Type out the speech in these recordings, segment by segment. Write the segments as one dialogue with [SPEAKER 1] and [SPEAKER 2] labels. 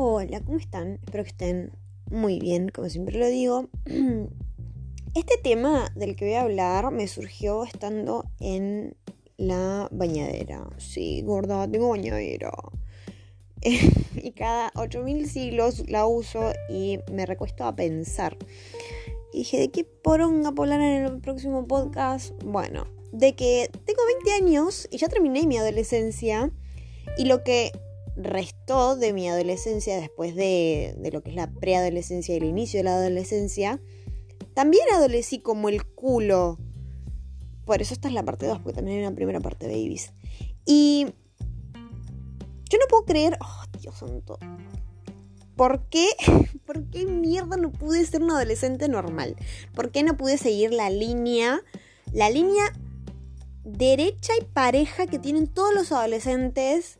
[SPEAKER 1] Hola, ¿cómo están? Espero que estén muy bien, como siempre lo digo. Este tema del que voy a hablar me surgió estando en la bañadera. Sí, gorda, tengo bañadera. y cada 8000 siglos la uso y me recuesto a pensar. Dije, ¿de qué poronga hablar en el próximo podcast? Bueno, de que tengo 20 años y ya terminé mi adolescencia. Y lo que restó de mi adolescencia después de, de lo que es la preadolescencia y el inicio de la adolescencia, también adolecí como el culo. Por eso esta es la parte 2, porque también hay una primera parte de Babies. Y yo no puedo creer, oh Dios santo, ¿por qué? ¿Por qué mierda no pude ser un adolescente normal? ¿Por qué no pude seguir la línea, la línea derecha y pareja que tienen todos los adolescentes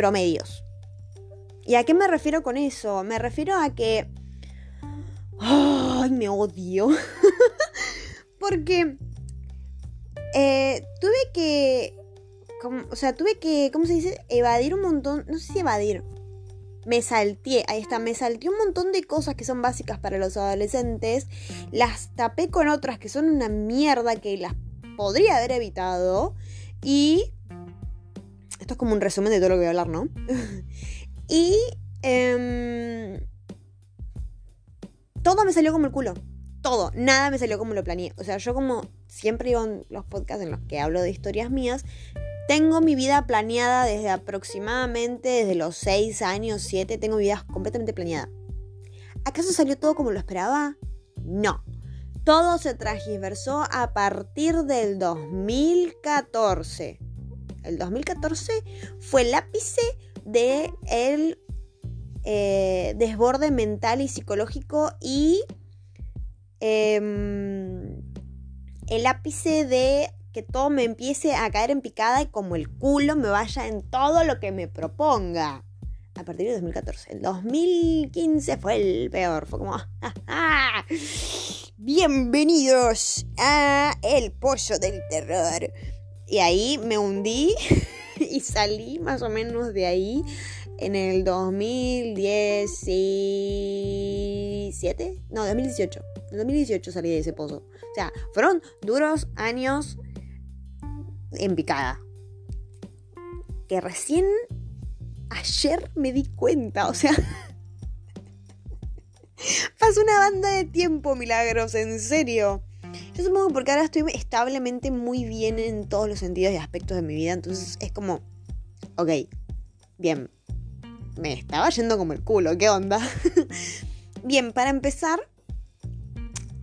[SPEAKER 1] promedios? ¿Y a qué me refiero con eso? Me refiero a que... ¡Ay, me odio! Porque eh, tuve que o sea, tuve que, ¿cómo se dice? Evadir un montón, no sé si evadir, me salté, ahí está, me salté un montón de cosas que son básicas para los adolescentes, las tapé con otras que son una mierda que las podría haber evitado y... Esto es como un resumen de todo lo que voy a hablar, ¿no? y... Em, todo me salió como el culo. Todo. Nada me salió como lo planeé. O sea, yo como siempre digo en los podcasts en los que hablo de historias mías, tengo mi vida planeada desde aproximadamente desde los 6 años, 7, tengo mi vida completamente planeada. ¿Acaso salió todo como lo esperaba? No. Todo se transversó a partir del 2014. El 2014 fue el ápice de el eh, desborde mental y psicológico y em, el ápice de que todo me empiece a caer en picada y como el culo me vaya en todo lo que me proponga. A partir de 2014. El 2015 fue el peor. Fue como... Ah, Bienvenidos a El Pollo del Terror. Y ahí me hundí y salí más o menos de ahí en el 2017. No, 2018. En 2018 salí de ese pozo. O sea, fueron duros años en picada. Que recién ayer me di cuenta, o sea... Pasó una banda de tiempo, milagros, en serio. Yo supongo porque ahora estoy establemente muy bien en todos los sentidos y aspectos de mi vida. Entonces es como, ok, bien, me estaba yendo como el culo, ¿qué onda? bien, para empezar,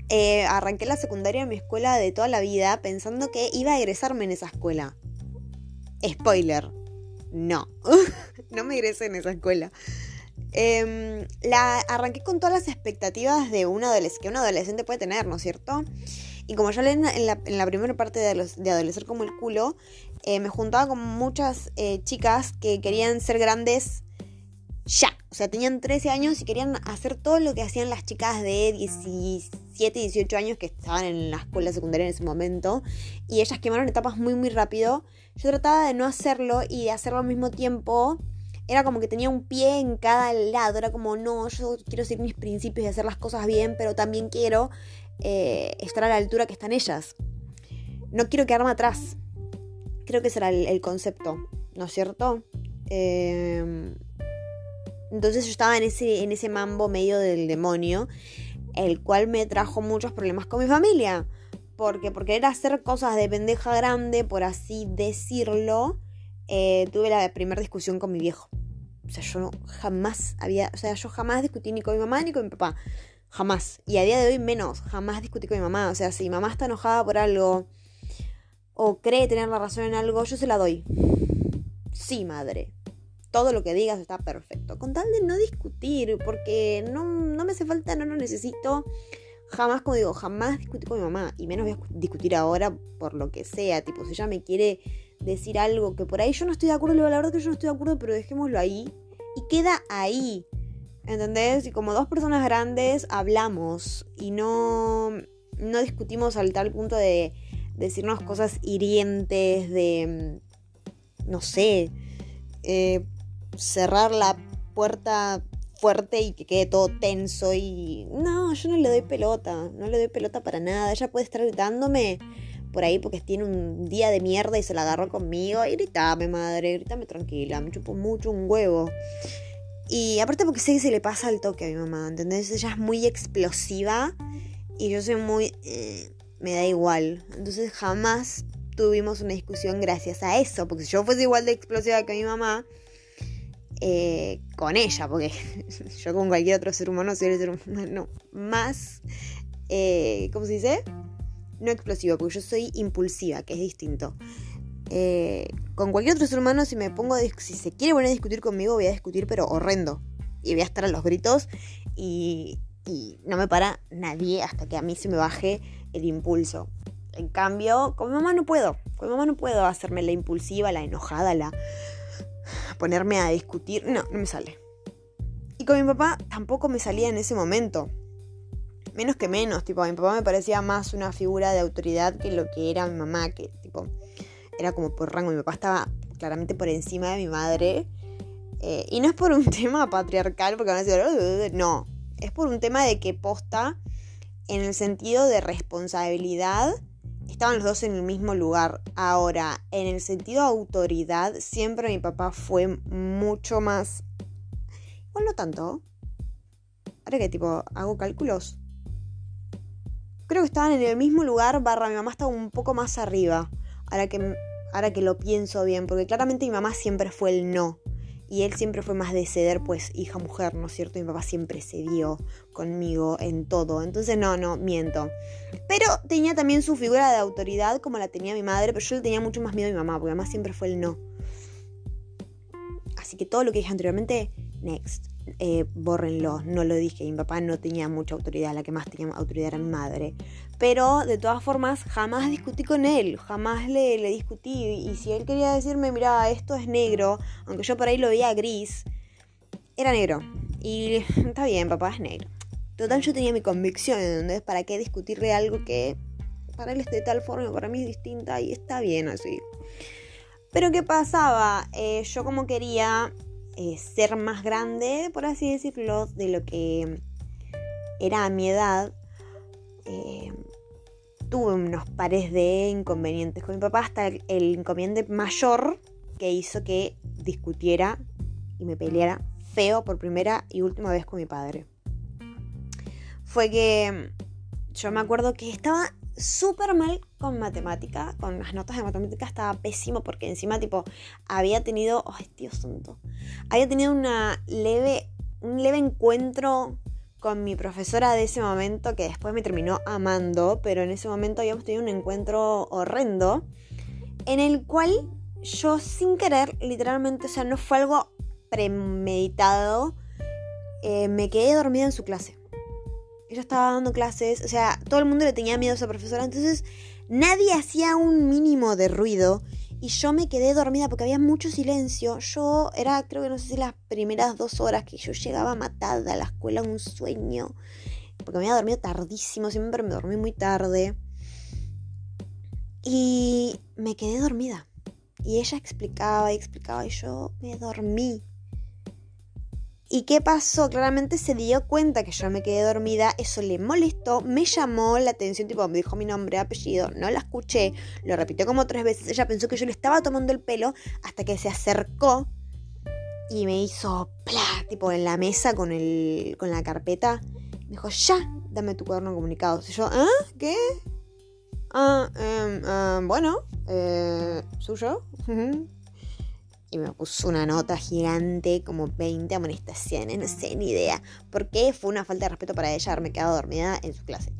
[SPEAKER 1] eh, arranqué la secundaria en mi escuela de toda la vida pensando que iba a egresarme en esa escuela. Spoiler, no, no me egresé en esa escuela. Em, la arranqué con todas las expectativas de un que un adolescente puede tener, ¿no es cierto? Y como ya leí en la, en la primera parte de, los, de Adolecer como el culo, eh, me juntaba con muchas eh, chicas que querían ser grandes ya. O sea, tenían 13 años y querían hacer todo lo que hacían las chicas de 17, 18 años que estaban en la escuela secundaria en ese momento. Y ellas quemaron etapas muy, muy rápido. Yo trataba de no hacerlo y de hacerlo al mismo tiempo. Era como que tenía un pie en cada lado. Era como, no, yo quiero seguir mis principios y hacer las cosas bien, pero también quiero eh, estar a la altura que están ellas. No quiero quedarme atrás. Creo que ese era el, concepto, ¿no es cierto? Eh, entonces yo estaba en ese, en ese mambo medio del demonio, el cual me trajo muchos problemas con mi familia. Porque por querer hacer cosas de pendeja grande, por así decirlo, eh, tuve la primera discusión con mi viejo. O sea, yo jamás había, o sea, yo jamás discutí ni con mi mamá ni con mi papá. Jamás. Y a día de hoy menos, jamás discutí con mi mamá. O sea, si mi mamá está enojada por algo o cree tener la razón en algo, yo se la doy. Sí, madre todo lo que digas está perfecto. Con tal de no discutir, porque no, me hace falta, no lo necesito. Jamás, como digo, jamás discutí con mi mamá. Y menos voy a discutir ahora por lo que sea. Tipo, si ella me quiere decir algo que por ahí yo no estoy de acuerdo, la verdad que yo no estoy de acuerdo, pero dejémoslo ahí. Y queda ahí. ¿Entendés? Y como dos personas grandes hablamos y no, no discutimos al tal punto de decirnos cosas hirientes, de, no sé, eh, cerrar la puerta fuerte y que quede todo tenso y no, yo no le doy pelota, no le doy pelota para nada. Ella puede estar gritándome por ahí porque tiene un día de mierda y se la agarró conmigo y gritame madre, gritame tranquila, me chupo mucho un huevo. Y aparte porque sé que se le pasa el toque a mi mamá, ¿entendés? Ella es muy explosiva y yo soy muy... Eh, me da igual. Entonces jamás tuvimos una discusión gracias a eso, porque si yo fuese igual de explosiva que mi mamá, eh, con ella, porque yo con cualquier otro ser humano soy el ser humano más, eh, ¿cómo se dice? No explosivo, porque yo soy impulsiva, que es distinto. Eh, con cualquier otro ser humano, si me pongo, si se quiere poner a discutir conmigo, voy a discutir, pero horrendo. Y voy a estar a los gritos y, y no me para nadie hasta que a mí se me baje el impulso. En cambio, con mi mamá no puedo. Con mi mamá no puedo hacerme la impulsiva, la enojada, la ponerme a discutir. No, no me sale. Y con mi papá tampoco me salía en ese momento. Menos que menos, tipo, a mi papá me parecía más una figura de autoridad que lo que era mi mamá, que tipo, era como por rango. Mi papá estaba claramente por encima de mi madre. Eh, y no es por un tema patriarcal, porque van a decir, no, es por un tema de que posta en el sentido de responsabilidad estaban los dos en el mismo lugar. Ahora, en el sentido de autoridad, siempre mi papá fue mucho más... Igual no tanto. Ahora que tipo, hago cálculos. Creo que estaban en el mismo lugar, barra mi mamá estaba un poco más arriba. Ahora que, ahora que lo pienso bien, porque claramente mi mamá siempre fue el no. Y él siempre fue más de ceder, pues, hija mujer, ¿no es cierto? Mi papá siempre cedió conmigo en todo. Entonces, no, no, miento. Pero tenía también su figura de autoridad como la tenía mi madre, pero yo le tenía mucho más miedo a mi mamá, porque además siempre fue el no. Así que todo lo que dije anteriormente, next. Eh, no lo dije, mi papá no tenía mucha autoridad, la que más tenía autoridad era mi madre. Pero de todas formas, jamás discutí con él, jamás le, le discutí. Y si él quería decirme, mira, esto es negro, aunque yo por ahí lo veía gris, era negro. Y está bien, papá es negro. Total, yo tenía mi convicción, entonces, ¿para qué discutirle algo que para él es de tal forma, para mí es distinta y está bien así? Pero ¿qué pasaba? Eh, yo como quería eh, ser más grande, por así decirlo, de lo que era a mi edad, eh, tuve unos pares de inconvenientes con mi papá hasta el, inconveniente mayor que hizo que discutiera y me peleara feo por primera y última vez con mi padre. Fue que yo me acuerdo que estaba súper mal con matemática, con las notas de matemática estaba pésimo porque encima tipo había tenido, ay Dios santo, había tenido una leve, un leve encuentro con mi profesora de ese momento que después me terminó amando, pero en ese momento habíamos tenido un encuentro horrendo en el cual yo sin querer, literalmente, o sea, no fue algo premeditado, eh, me quedé dormida en su clase. Ella estaba dando clases, o sea, todo el mundo le tenía miedo a esa profesora, entonces nadie hacía un mínimo de ruido y yo me quedé dormida porque había mucho silencio. Yo era, creo que no sé si las primeras dos horas que yo llegaba matada a la escuela, un sueño, porque me había dormido tardísimo, siempre me dormí muy tarde. Y me quedé dormida. Y ella explicaba y explicaba y yo me dormí. ¿Y qué pasó? Claramente se dio cuenta que yo me quedé dormida, eso le molestó, me llamó la atención, tipo, me dijo mi nombre, apellido, no la escuché, lo repitió como tres veces, ella pensó que yo le estaba tomando el pelo hasta que se acercó y me hizo, ¡plá! tipo, en la mesa con, el, con la carpeta. Me dijo, ya, dame tu cuaderno de comunicados. Y yo, ¿ah? ¿Qué? Ah, eh, bueno, eh, suyo y me puso una nota gigante, como 20 amonestaciones, no sé, ni idea. Porque fue una falta de respeto para ella haberme quedado dormida en su clase.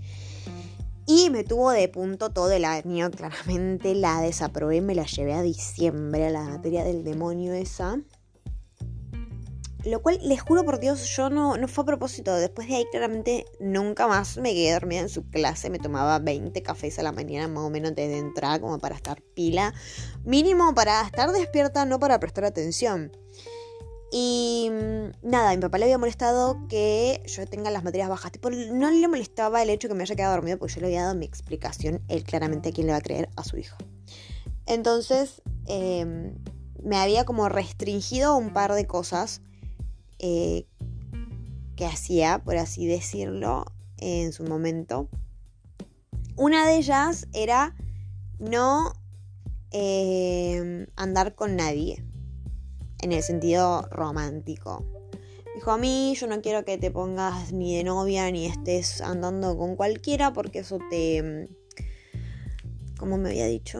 [SPEAKER 1] Y me tuvo de punto todo el año, claramente la desaprobé, me la llevé a diciembre a la materia del demonio esa. Lo cual, les juro por Dios, yo no, no fue a propósito. Después de ahí, claramente, nunca más me quedé dormida en su clase. Me tomaba 20 cafés a la mañana, más o menos, desde entrar, como para estar pila. Mínimo para estar despierta, no para prestar atención. Y mm, nada, mi papá le había molestado que yo tenga las materias bajas. Tipo, no le molestaba el hecho que me haya quedado dormido porque yo le había dado mi explicación. Él claramente a quién le va a creer a su hija. Entonces, eh, me había como restringido un par de cosas eh, que hacía, por así decirlo, en su momento. Una de ellas era no eh, andar con nadie, en el sentido romántico. Dijo a mí, yo no quiero que te pongas ni de novia ni estés andando con cualquiera porque eso te... Como me había dicho?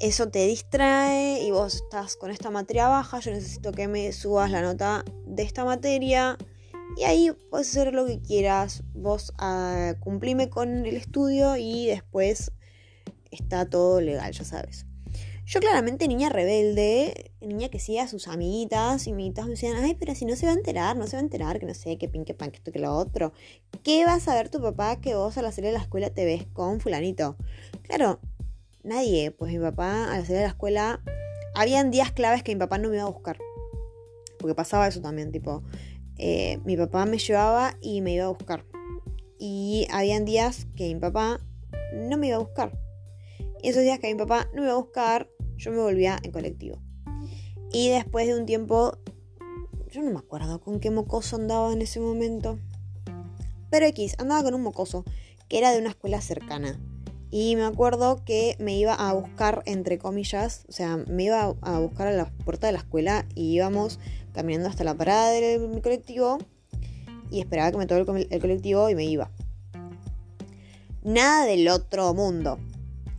[SPEAKER 1] Eso te distrae y vos estás con esta materia baja, yo necesito que me subas la nota de esta materia y ahí puedes hacer lo que quieras, vos uh, cumplime con el estudio y después está todo legal, ya sabes. Yo claramente niña rebelde, niña que sigue a sus amiguitas y amiguitas me decían, ay, pero si no se va a enterar, no se va a enterar, que no sé, que pin, que pan, que esto, que lo otro. ¿Qué va a saber tu papá que vos a la salir de la escuela te ves con fulanito? Claro, nadie, pues mi papá a la salir de la escuela, habían días claves que mi papá no me iba a buscar. Porque pasaba eso también, tipo, eh, mi papá me llevaba y me iba a buscar. Y habían días que mi papá no me iba a buscar. Y esos días que mi papá no me iba a buscar, yo me volvía en colectivo. Y después de un tiempo, yo no me acuerdo con qué mocoso andaba en ese momento. Pero X, andaba con un mocoso que era de una escuela cercana. Y me acuerdo que me iba a buscar, entre comillas, o sea, me iba a buscar a la puerta de la escuela y íbamos caminando hasta la parada del colectivo y esperaba que me tomara el colectivo y me iba. Nada del otro mundo.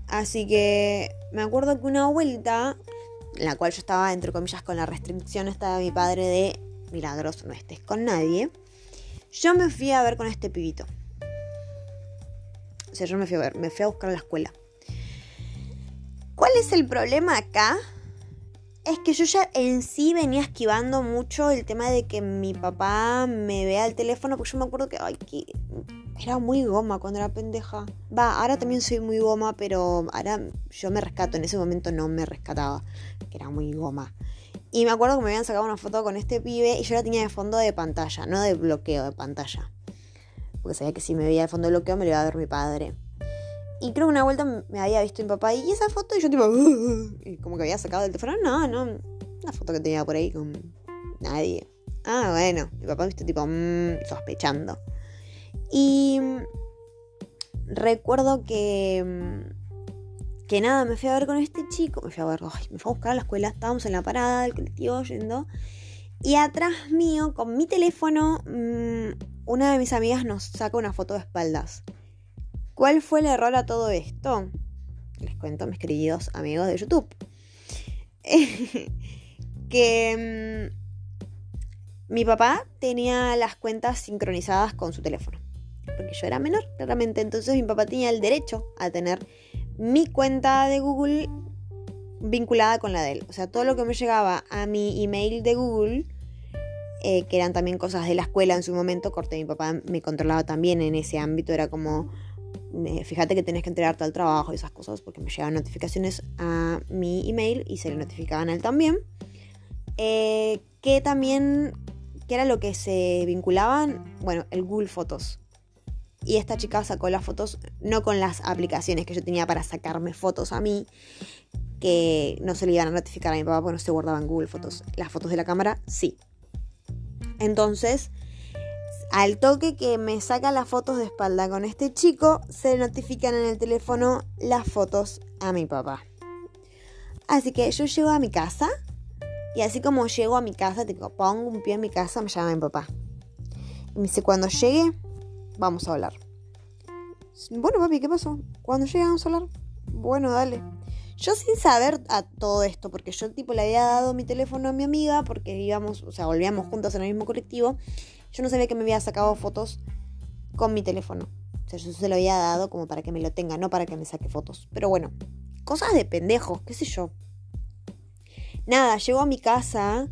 [SPEAKER 1] Así que me acuerdo que una vuelta, en la cual yo estaba, entre comillas, con la restricción estaba mi padre de milagros, no estés con nadie, yo me fui a ver con este pibito. O sea, yo me fui a ver, me fui a buscar a la escuela. ¿Cuál es el problema acá? Es que yo ya en sí venía esquivando mucho el tema de que mi papá me vea el teléfono, porque yo me acuerdo que, era muy goma cuando era pendeja. Va, ahora también soy muy goma, pero ahora yo me rescato. En ese momento no me rescataba, que era muy goma. Y me acuerdo que me habían sacado una foto con este pibe y yo la tenía de fondo de pantalla, no de bloqueo de pantalla. Porque sabía que si me veía de fondo de bloqueo me lo iba a ver mi padre. Y creo que una vuelta me había visto mi papá y esa foto y yo tipo... Como que había sacado el teléfono. No, no. Una foto que tenía por ahí con nadie. Ah, bueno. Mi papá viste tipo mmm, sospechando. Y recuerdo que, mm, que nada, me fui a ver con este chico, me fui a ver, me fui a buscar a la escuela, estábamos en la parada del colectivo yendo. Y atrás mío, con mi teléfono, mm, una de mis amigas nos saca una foto de espaldas. ¿Cuál fue el error a todo esto? Les cuento, mis queridos amigos de YouTube. que mm, mi papá tenía las cuentas sincronizadas con su teléfono porque yo era menor, claramente. Entonces mi papá tenía el derecho a tener mi cuenta de Google vinculada con la de él. O sea, todo lo que me llegaba a mi email de Google, eh, que eran también cosas de la escuela en su momento, corté, mi papá me controlaba también en ese ámbito, era como, fíjate que tenés que entregarte al trabajo y esas cosas, porque me llegaban notificaciones a mi email y se le notificaban a él también. Eh, que también, ¿qué era lo que se vinculaban? Bueno, el Google Fotos. Y esta chica sacó las fotos no con las aplicaciones que yo tenía para sacarme fotos a mí, que no se le iban a notificar a mi papá porque no se guardaban Google Fotos. Las fotos de la cámara, sí. Entonces, al toque que me saca las fotos de espalda con este chico, se notifican en el teléfono las fotos a mi papá. Así que yo llego a mi casa y así como llego a mi casa, tipo, pongo un pie en mi casa, me llama mi papá. Y me dice, cuando llegue, vamos a hablar. Bueno, papi, ¿qué pasó? Cuando llegamos a hablar? Bueno, dale. Yo sin saber a todo esto, porque yo tipo le había dado mi teléfono a mi amiga, porque íbamos, o sea, volvíamos juntos en el mismo colectivo, yo no sabía que me había sacado fotos con mi teléfono. O sea, yo se lo había dado como para que me lo tenga, no para que me saque fotos. Pero bueno, cosas de pendejos, qué sé yo. Nada, llego a mi casa,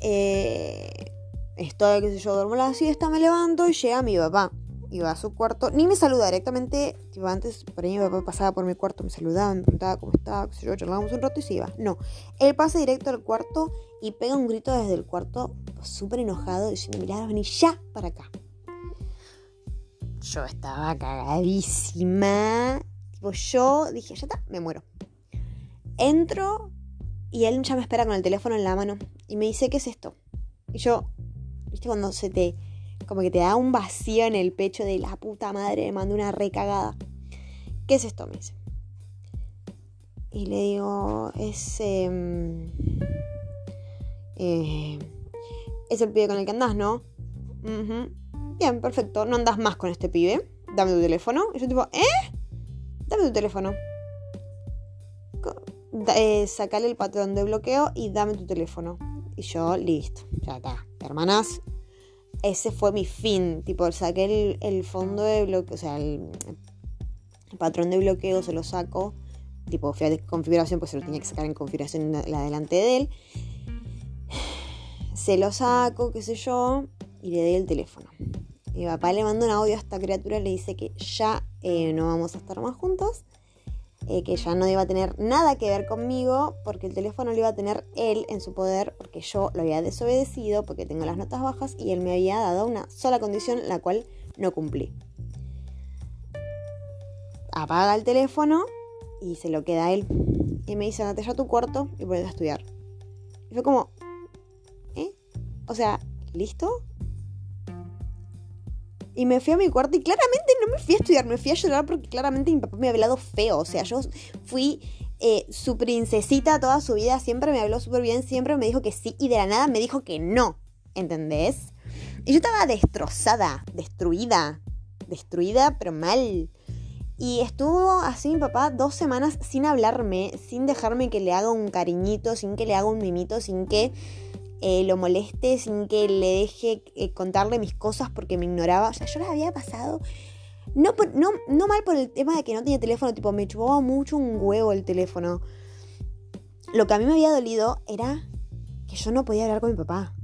[SPEAKER 1] eh, estoy, qué sé yo, duermo la siesta, me levanto y llega mi papá. Iba a su cuarto, ni me saluda directamente, tipo antes, por ahí mi papá pasaba por mi cuarto, me saludaba, me preguntaba cómo estaba, qué sé yo, charlábamos un rato y se iba. No, él pasa directo al cuarto y pega un grito desde el cuarto, súper enojado, diciendo, mirá, vení ya para acá. Yo estaba cagadísima. Tipo, yo dije, ya está, me muero. Entro Y él ya me espera con el teléfono en la mano. Y me dice, ¿qué es esto? Y yo, ¿viste cuando se te... Como que te da un vacío en el pecho de la puta madre, me mando una recagada. ¿Qué es esto? Me dice. Y le digo, es... Em, eh, es el pibe con el que andás, ¿no? Bien, perfecto. No andas más con este pibe. Dame tu teléfono. Y yo tipo, ¿eh? Dame tu teléfono. Eh, sacale el patrón de bloqueo y dame tu teléfono. Y yo, listo. Ya está. Hermanas, ese fue mi fin. Tipo, saqué el, fondo de bloqueo, o sea, el, patrón de bloqueo se lo saco. Tipo, fui a configuración, pues se lo tenía que sacar en configuración la delante de él. Se lo saco, qué sé yo, y le doy el teléfono. Mi papá le manda un audio a esta criatura le dice que ya eh, no vamos a estar más juntos, eh, que ya no iba a tener nada que ver conmigo, porque el teléfono lo iba a tener él en su poder, porque yo lo había desobedecido, porque tengo las notas bajas y él me había dado una sola condición, la cual no cumplí. Apaga el teléfono y se lo queda él. Y me dice, andate ya a tu cuarto y vuelve a estudiar. Y fue como, ¿eh? O sea, ¿listo? Y me fui a mi cuarto y claramente no me fui a estudiar, me fui a llorar porque claramente mi papá me había hablado feo. O sea, yo fui eh, su princesita toda su vida, siempre me habló súper bien, siempre me dijo que sí y de la nada me dijo que no. ¿Entendés? Y yo estaba destrozada, destruida, destruida, pero mal. Y estuvo así mi papá dos semanas sin hablarme, sin dejarme que le haga un cariñito, sin que le haga un mimito, sin que eh, lo moleste, sin que le deje eh, contarle mis cosas porque me ignoraba. O sea, yo las había pasado. No, no, no mal por el tema de que no tenía teléfono, tipo, me chupaba mucho un huevo el teléfono. Lo que a mí me había dolido era que yo no podía hablar con mi papá.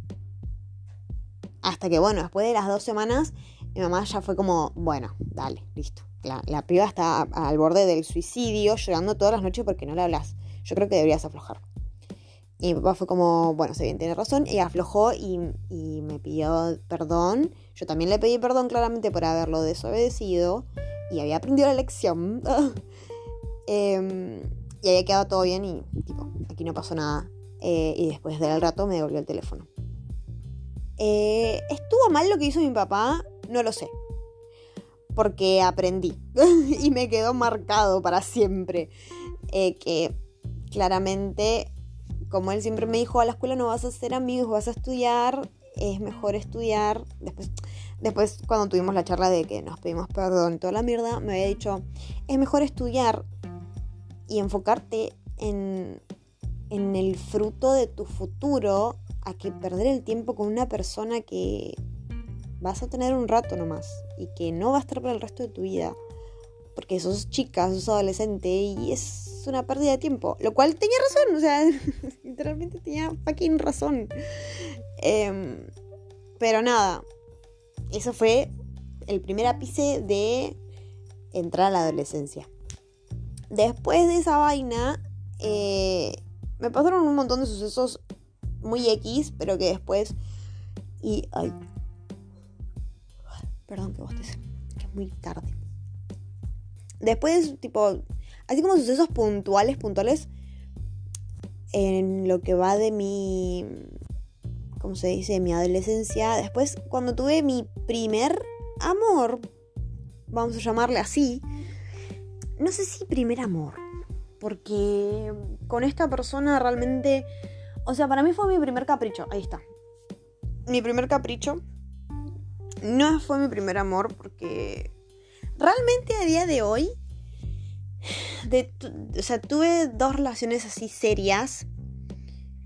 [SPEAKER 1] Hasta que, bueno, después de las dos semanas, mi mamá ya fue como, bueno, dale, listo. La, la piba está al borde del suicidio, llorando todas las noches porque no le hablas. Yo creo que deberías aflojar. Y mi papá fue como, bueno, se bien, tiene razón. Y aflojó y, me pidió perdón. Yo también le pedí perdón claramente por haberlo desobedecido. Y había aprendido la lección. Em, y había quedado todo bien y, tipo, aquí no pasó nada. Eh, y después del rato me devolvió el teléfono. Eh, ¿Estuvo mal lo que hizo mi papá? No lo sé. Porque aprendí. y me quedó marcado para siempre. Eh, que claramente como él siempre me dijo, a la escuela no vas a ser amigos, vas a estudiar, es mejor estudiar. Después, después cuando tuvimos la charla de que nos pedimos perdón toda la mierda, me había dicho, es mejor estudiar y enfocarte en, en el fruto de tu futuro a que perder el tiempo con una persona que vas a tener un rato nomás y que no va a estar para el resto de tu vida porque sos chica, sos adolescente y es una pérdida de tiempo. Lo cual tenía razón, o sea, literalmente tenía fucking razón. Em, pero nada, eso fue el primer ápice de entrar a la adolescencia. Después de esa vaina, eh, me pasaron un montón de sucesos muy X, pero que después... Y... Ay, perdón que vos que es muy tarde. Después, tipo, así como sucesos puntuales, puntuales, en lo que va de mi, ¿cómo se dice? Mi adolescencia. Después, cuando tuve mi primer amor, vamos a llamarle así, no sé si primer amor, porque con esta persona realmente, o sea, para mí fue mi primer capricho, ahí está. Mi primer capricho no fue mi primer amor porque realmente a día de hoy, o sea, tuve dos relaciones así serias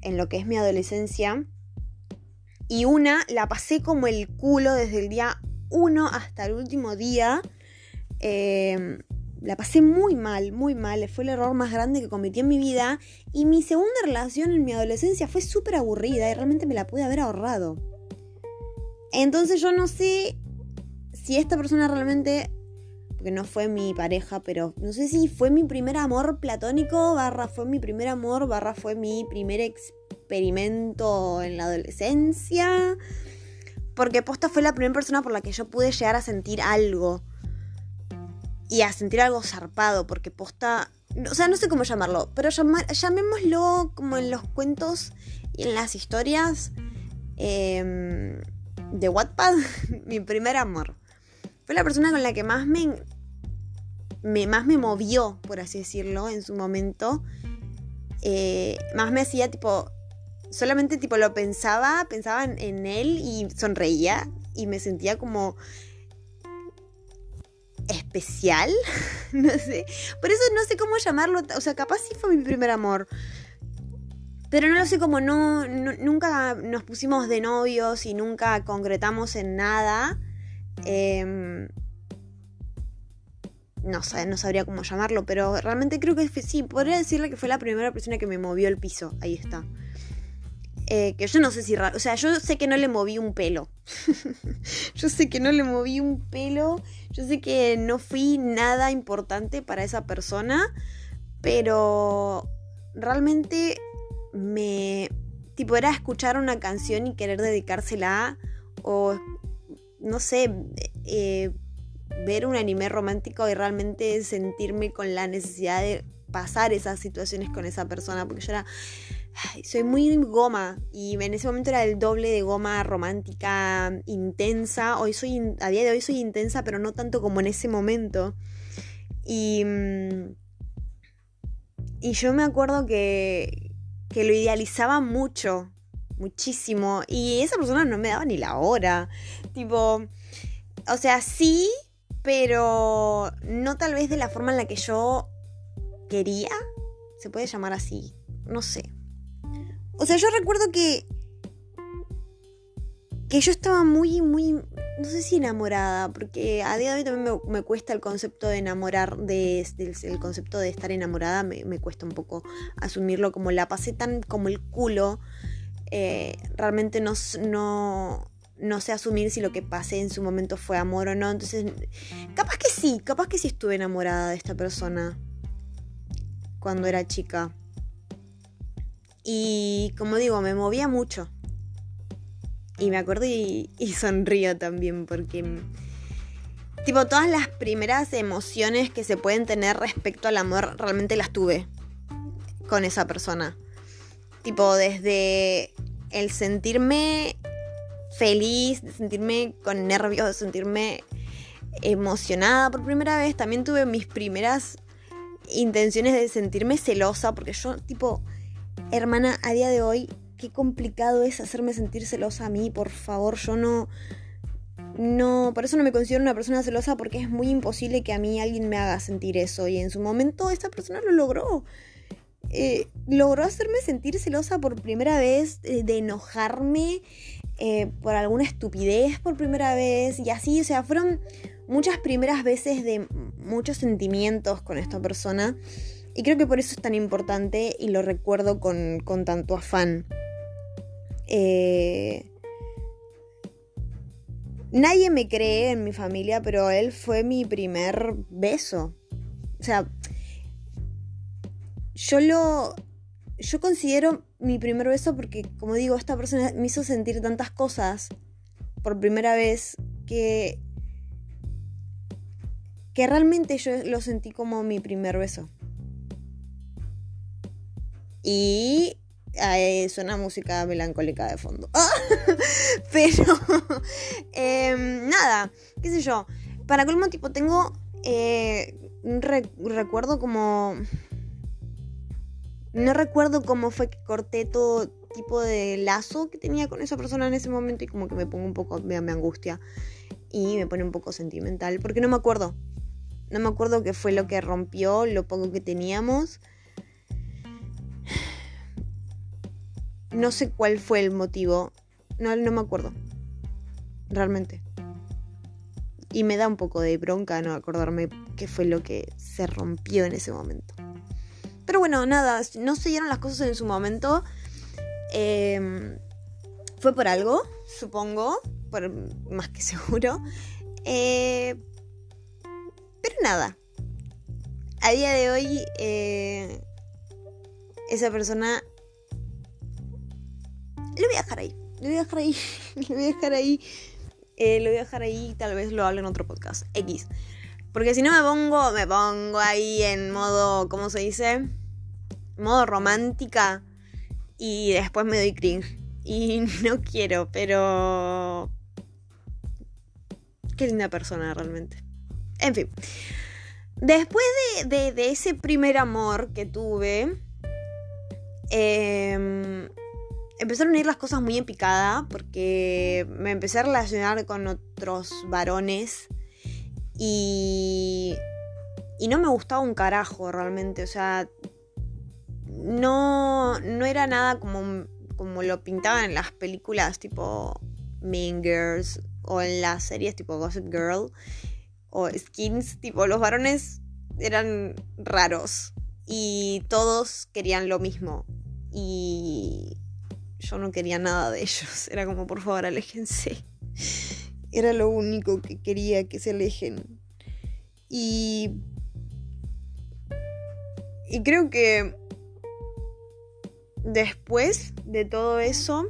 [SPEAKER 1] en lo que es mi adolescencia. Y una la pasé como el culo desde el día uno hasta el último día. Em, la pasé muy mal, muy mal. Fue el error más grande que cometí en mi vida. Y mi segunda relación en mi adolescencia fue súper aburrida y realmente me la pude haber ahorrado. Entonces yo no sé si esta persona realmente no fue mi pareja, pero no sé si fue mi primer amor platónico, barra fue mi primer amor, barra fue mi primer experimento en la adolescencia. Porque Posta fue la primera persona por la que yo pude llegar a sentir algo. Y a sentir algo zarpado, porque Posta O sea, no sé cómo llamarlo, pero llamémoslo como en los cuentos y en las historias em, de Wattpad, mi primer amor. Fue la persona con la que más me, me, más me movió, por así decirlo, en su momento. Eh, más me hacía tipo solamente tipo lo pensaba, pensaba en, él y sonreía y me sentía como especial, no sé. Por eso no sé cómo llamarlo, o sea, capaz sí fue mi primer amor. Pero no lo sé cómo no, nunca nos pusimos de novios y nunca concretamos en nada. Em, no sé, no sabría cómo llamarlo, pero realmente creo que sí, podría decirle que fue la primera persona que me movió el piso. Ahí está. Eh, que yo no sé si... O sea, yo sé que no le moví un pelo. yo sé que no le moví un pelo. Yo sé que no fui nada importante para esa persona. Pero realmente me... Tipo, era escuchar una canción y querer dedicársela. O, no sé, eh, ver un anime romántico y realmente sentirme con la necesidad de pasar esas situaciones con esa persona. Porque yo era soy muy goma y en ese momento era el doble de goma romántica, intensa. Hoy soy, a día de hoy soy intensa, pero no tanto como en ese momento. Y, mm, y yo me acuerdo que, que lo idealizaba mucho, muchísimo. Y esa persona no me daba ni la hora. Tipo, o sea, sí, pero no tal vez de la forma en la que yo quería. Se puede llamar así. No sé. O sea, yo recuerdo que. Que yo estaba muy, muy. No sé si enamorada, porque a día de hoy también me, cuesta el concepto de enamorar, de, el concepto de estar enamorada, me, cuesta un poco asumirlo como la pasé tan como el culo. Eh, realmente no, no sé asumir si lo que pasé en su momento fue amor o no. Entonces, capaz que sí, capaz que sí estuve enamorada de esta persona cuando era chica. Y como digo, me movía mucho. Y me acuerdo y, sonrío también porque... Tipo, todas las primeras emociones que se pueden tener respecto al amor realmente las tuve con esa persona. Tipo, desde el sentirme feliz, de sentirme con nervios, de sentirme emocionada por primera vez. También tuve mis primeras intenciones de sentirme celosa, porque yo, tipo, hermana, a día de hoy, qué complicado es hacerme sentir celosa a mí, por favor, yo no... No, por eso no me considero una persona celosa porque es muy imposible que a mí alguien me haga sentir eso. Y en su momento esta persona lo logró. Eh, logró hacerme sentir celosa por primera vez, eh, de enojarme eh, por alguna estupidez por primera vez. Y así, o sea, fueron muchas primeras veces de muchos sentimientos con esta persona. Y creo que por eso es tan importante y lo recuerdo con, tanto afán. Eh, nadie me cree en mi familia, pero él fue mi primer beso. O sea, yo lo. Yo considero mi primer beso porque, como digo, esta persona me hizo sentir tantas cosas por primera vez que. que realmente yo lo sentí como mi primer beso. Y suena música melancólica de fondo. Pero, em, nada, qué sé yo. Para colmo, tipo, tengo eh, un recuerdo como... No recuerdo cómo fue que corté todo tipo de lazo que tenía con esa persona en ese momento y como que me pongo un poco, me, me angustia y me pone un poco sentimental porque no me acuerdo. No me acuerdo qué fue lo que rompió lo poco que teníamos. No sé cuál fue el motivo. No, no me acuerdo. Realmente. Y me da un poco de bronca no acordarme qué fue lo que se rompió en ese momento. Pero bueno, nada, no se dieron las cosas en su momento. Em, fue por algo, supongo, por más que seguro. Eh, pero nada. A día de hoy, eh, esa persona lo voy a dejar ahí. Lo voy a dejar ahí. lo voy a dejar ahí. Eh, lo voy a dejar ahí. Tal vez lo hable en otro podcast. X. Porque si no me pongo, me pongo ahí en modo, ¿cómo se dice? Modo romántica y después me doy cringe. Y no quiero, pero... Qué linda persona realmente. En fin. Después de, ese primer amor que tuve, em, empezaron a ir las cosas muy en picada porque me empecé a relacionar con otros varones y, y no me gustaba un carajo realmente. O sea, no, no era nada como, como lo pintaban en las películas tipo Mean Girls o en las series tipo Gossip Girl o skins, tipo los varones eran raros y todos querían lo mismo y yo no quería nada de ellos, era como por favor aléjense. Era lo único que quería que se alejen. Y y creo que después de todo eso,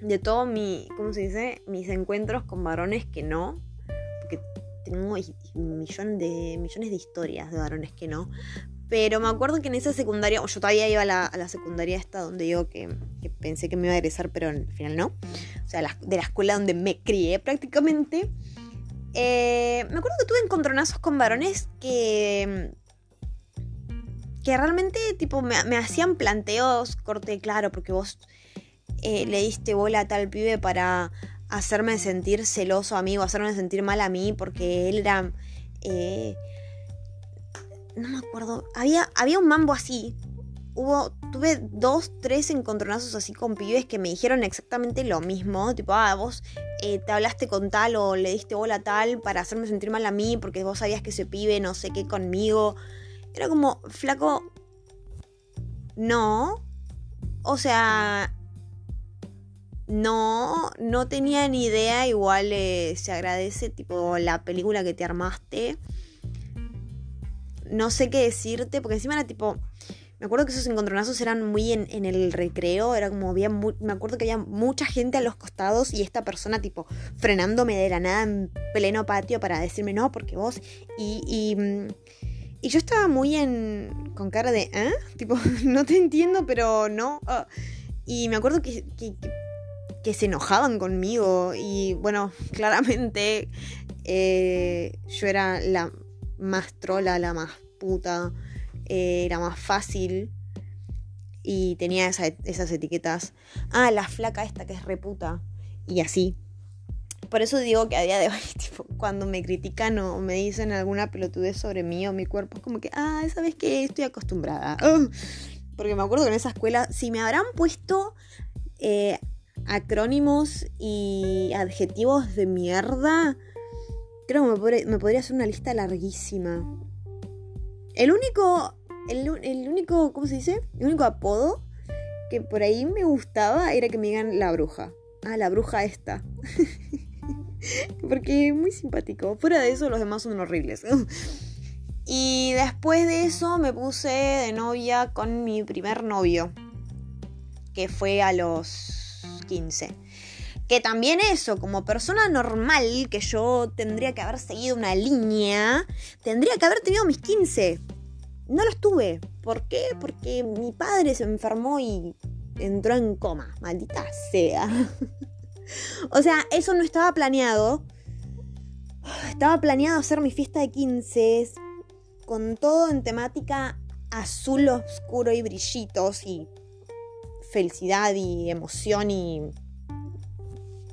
[SPEAKER 1] de todo mi, ¿cómo se dice? Mis encuentros con varones que no, tengo millones de, millones de historias de varones que no. Pero me acuerdo que en esa secundaria, o yo todavía iba a la, secundaria esta donde digo que, pensé que me iba a egresar, pero al final no. O sea, de la escuela donde me crié prácticamente. Eh, me acuerdo que tuve encontronazos con varones que. Que realmente, tipo, me, hacían planteos corte claro, porque vos eh, le diste bola a tal pibe para hacerme sentir celoso a mí o hacerme sentir mal a mí porque él era... Eh, no me acuerdo. Había, había un mambo así. Hubo, tuve dos, tres encontronazos así con pibes que me dijeron exactamente lo mismo. Tipo, ah, vos eh, te hablaste con tal o le diste bola a tal para hacerme sentir mal a mí porque vos sabías que ese pibe no sé qué conmigo. Era como, flaco, no. O sea, no, no tenía ni idea, igual eh, se agradece tipo la película que te armaste. No sé qué decirte, porque encima era tipo... Me acuerdo que esos encontronazos eran muy en, el recreo, era como había... me acuerdo que había mucha gente a los costados y esta persona tipo frenándome de la nada en pleno patio para decirme no, porque vos... Y, y, mm, y yo estaba muy en... con cara de... ¿eh? Tipo, no te entiendo, pero no. Ah. Y me acuerdo que que se enojaban conmigo y bueno, claramente eh, yo era la más trola, la más puta, eh, era más fácil y tenía esas etiquetas. Ah, la flaca esta que es reputa y así. Por eso digo que a día de hoy, cuando me critican o me dicen alguna pelotudez sobre mí o mi cuerpo, es como que, ah, ¿sabes qué? Estoy acostumbrada. porque me acuerdo que en esa escuela, si me habrán puesto eh, acrónimos y adjetivos de mierda, creo que me, podría, hacer una lista larguísima. El único, el, el, único, ¿cómo se dice? El único apodo que por ahí me gustaba era que me digan la bruja. Ah, la bruja esta. Porque es muy simpático. Fuera de eso, los demás son horribles. y después de eso me puse de novia con mi primer novio. Que fue a los 15. Que también eso, como persona normal, que yo tendría que haber seguido una línea, tendría que haber tenido mis 15. No los tuve. ¿Por qué? Porque mi padre se enfermó y entró en coma. Maldita sea. o sea, eso no estaba planeado. Estaba planeado hacer mi fiesta de 15 con todo en temática azul oscuro y brillitos y felicidad y emoción y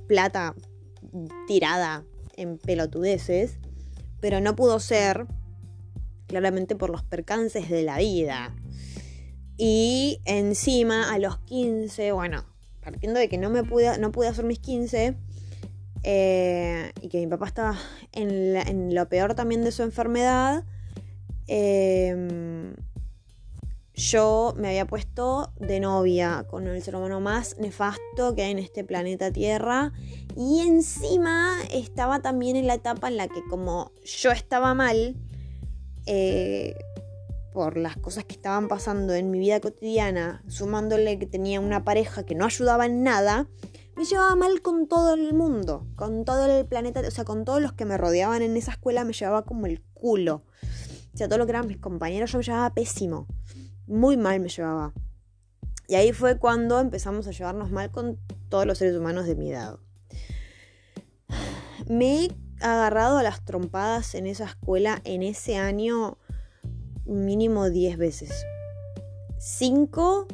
[SPEAKER 1] plata tirada en pelotudeces, pero no pudo ser, claramente por los percances de la vida. Y encima, a los 15, bueno, partiendo de que no me pude, no pude hacer mis 15, eh, y que mi papá estaba en, lo peor también de su enfermedad, eh, yo me había puesto de novia con el ser humano más nefasto que hay en este planeta Tierra. Y encima estaba también en la etapa en la que como yo estaba mal, eh, por las cosas que estaban pasando en mi vida cotidiana, sumándole que tenía una pareja que no ayudaba en nada, me llevaba mal con todo el mundo, con todo el planeta, o sea, con todos los que me rodeaban en esa escuela me llevaba como el culo. O sea, todo lo que eran mis compañeros yo me llevaba pésimo. Muy mal me llevaba. Y ahí fue cuando empezamos a llevarnos mal con todos los seres humanos de mi edad. Me he agarrado a las trompadas en esa escuela en ese año mínimo 10 veces. 5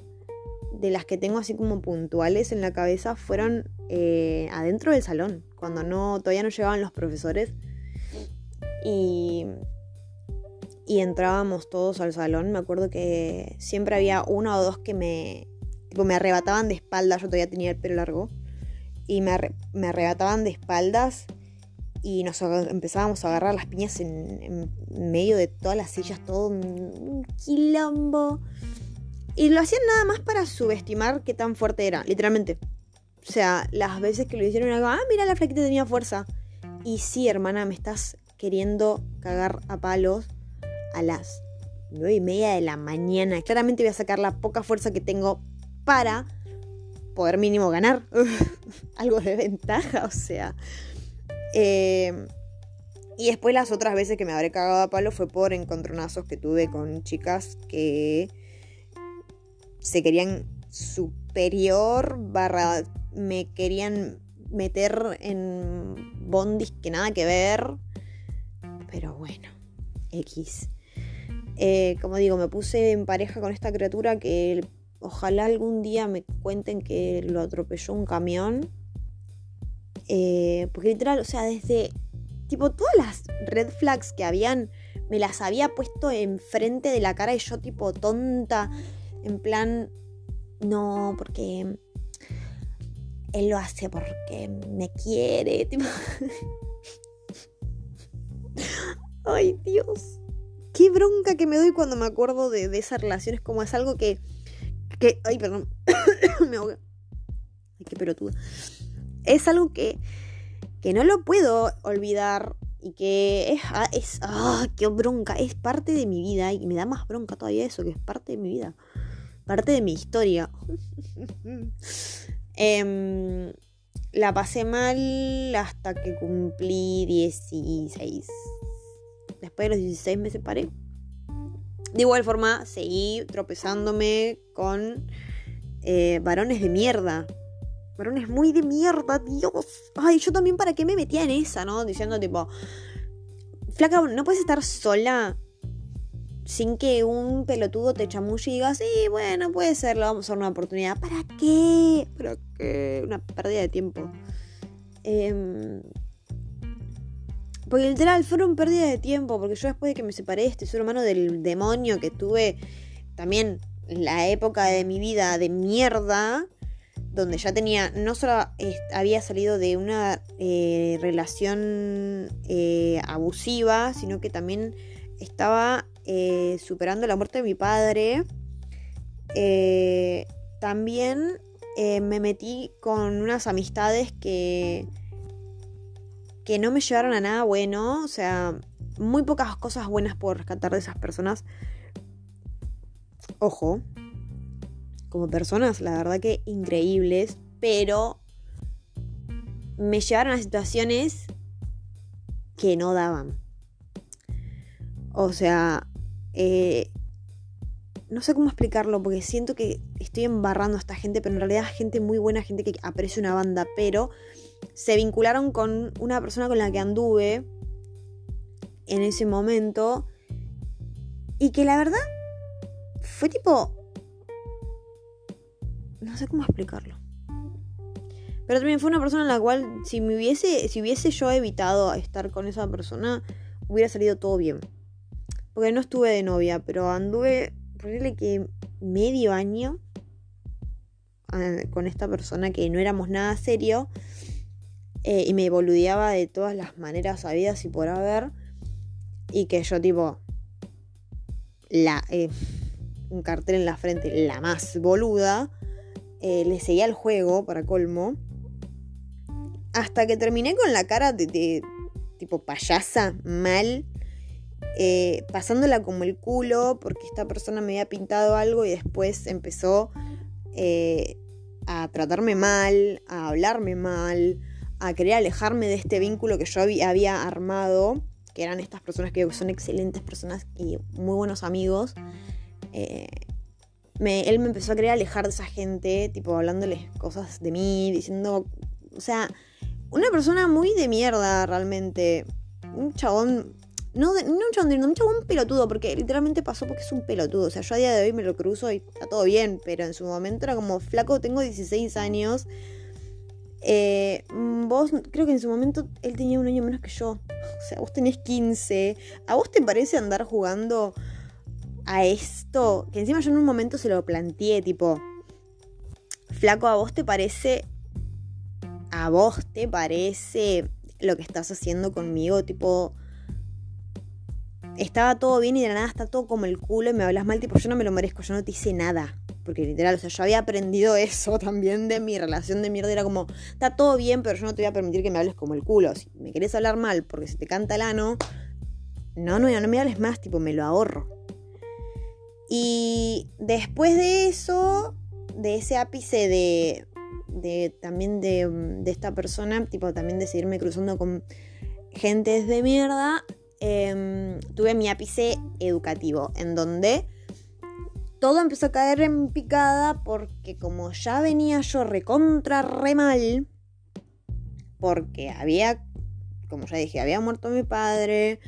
[SPEAKER 1] de las que tengo así como puntuales en la cabeza fueron eh, adentro del salón, cuando no, todavía no llegaban los profesores. Y y entrábamos todos al salón. Me acuerdo que siempre había uno o dos que me, me arrebataban de espaldas. Yo todavía tenía el pelo largo. Y me, arrebataban de espaldas y nos empezábamos a agarrar las piñas en, medio de todas las sillas, todo un quilombo. Y lo hacían nada más para subestimar qué tan fuerte era, literalmente. O sea, las veces que lo hicieron, algo, ah, mira, la flaquita tenía fuerza. Y sí, hermana, me estás queriendo cagar a palos a las 9 y media de la mañana. Claramente voy a sacar la poca fuerza que tengo para poder mínimo ganar. Algo de ventaja, o sea. Em, y después las otras veces que me habré cagado a palo fue por encontronazos que tuve con chicas que se querían superior barra me querían meter en bondis que nada que ver. Pero bueno, X. Eh, como digo, me puse en pareja con esta criatura que ojalá algún día me cuenten que lo atropelló un camión. Eh, porque literal, o sea, desde tipo todas las red flags que habían, me las había puesto enfrente de la cara y yo tipo tonta, en plan, no, porque él lo hace porque me quiere. Tipo... Ay, Dios qué bronca que me doy cuando me acuerdo de, de esa relación. Es como es algo que. que ay, perdón. me ahogué. Ay, qué pelotuda. Es algo que. que no lo puedo olvidar. Y que es. Ah, es ah, qué bronca. Es parte de mi vida. Y me da más bronca todavía eso, que es parte de mi vida. Parte de mi historia. eh, la pasé mal hasta que cumplí 16 Después de los 16 me separé. De igual forma, seguí tropezándome con eh, varones de mierda. Varones muy de mierda, Dios. Ay, yo también para qué me metía en esa, ¿no? Diciendo tipo, flaca, no puedes estar sola sin que un pelotudo te chamulle y diga, sí, bueno, puede ser, lo vamos a dar una oportunidad. ¿Para qué? ¿Para qué? Una pérdida de tiempo. Eh, porque literal fueron pérdidas de tiempo, porque yo después de que me separé de este ser humano del demonio que tuve también la época de mi vida de mierda, donde ya tenía, no solo había salido de una eh, relación eh, abusiva, sino que también estaba eh, superando la muerte de mi padre. también me metí con unas amistades que que no me llevaron a nada bueno, o sea, muy pocas cosas buenas puedo rescatar de esas personas. Ojo, como personas, la verdad que increíbles, pero me llevaron a situaciones que no daban. O sea, eh, no sé cómo explicarlo porque siento que estoy embarrando a esta gente, pero en realidad es gente muy buena, gente que aprecia una banda, pero se vincularon con una persona con la que anduve en ese momento y que la verdad fue tipo... No sé cómo explicarlo. Pero también fue una persona en la cual si me hubiese, si hubiese yo evitado estar con esa persona, hubiera salido todo bien. Porque no estuve de novia, pero anduve, ponerle que medio año ah, con esta persona que no éramos nada serio. Eh, y me boludeaba de todas las maneras habidas y por haber. Y que yo tipo, la, eh, un cartel en la frente, la más boluda, eh, le seguía el juego para colmo. Hasta que terminé con la cara de, tipo payasa, mal, pasándola como el culo, porque esta persona me había pintado algo y después empezó a tratarme mal, a hablarme mal, a querer alejarme de este vínculo que yo había armado, que eran estas personas que son excelentes personas y muy buenos amigos. Eh, él me empezó a querer alejar de esa gente, tipo hablándoles cosas de mí, diciendo, o sea, una persona muy de mierda realmente. Un chabón no, no un chabón, un chabón pelotudo, porque literalmente pasó porque es un pelotudo. O sea, yo a día de hoy me lo cruzo y está todo bien, pero en su momento era como flaco, tengo 16 años. Eh, vos, creo que en su momento él tenía un año menos que yo. O sea, vos tenés 15. ¿A vos te parece andar jugando a esto? Que encima yo en un momento se lo planteé, tipo, flaco, ¿a vos te parece... ¿A vos te parece lo que estás haciendo conmigo? Tipo, estaba todo bien y de la nada está todo como el culo y me hablas mal, tipo, yo no me lo merezco, yo no te hice nada. Porque literal, o sea, yo había aprendido eso también de mi relación de mierda. Era como, está todo bien, pero yo no te voy a permitir que me hables como el culo. Si me querés hablar mal porque se te canta el ano, no, no, no me hables más, tipo, me lo ahorro. Y después de eso, de ese ápice de, de también de, de esta persona, tipo, también de seguirme cruzando con gentes de mierda, Em, tuve mi ápice educativo, en donde todo empezó a caer en picada porque como ya venía yo recontra re mal, porque había, como ya dije, había muerto mi padre,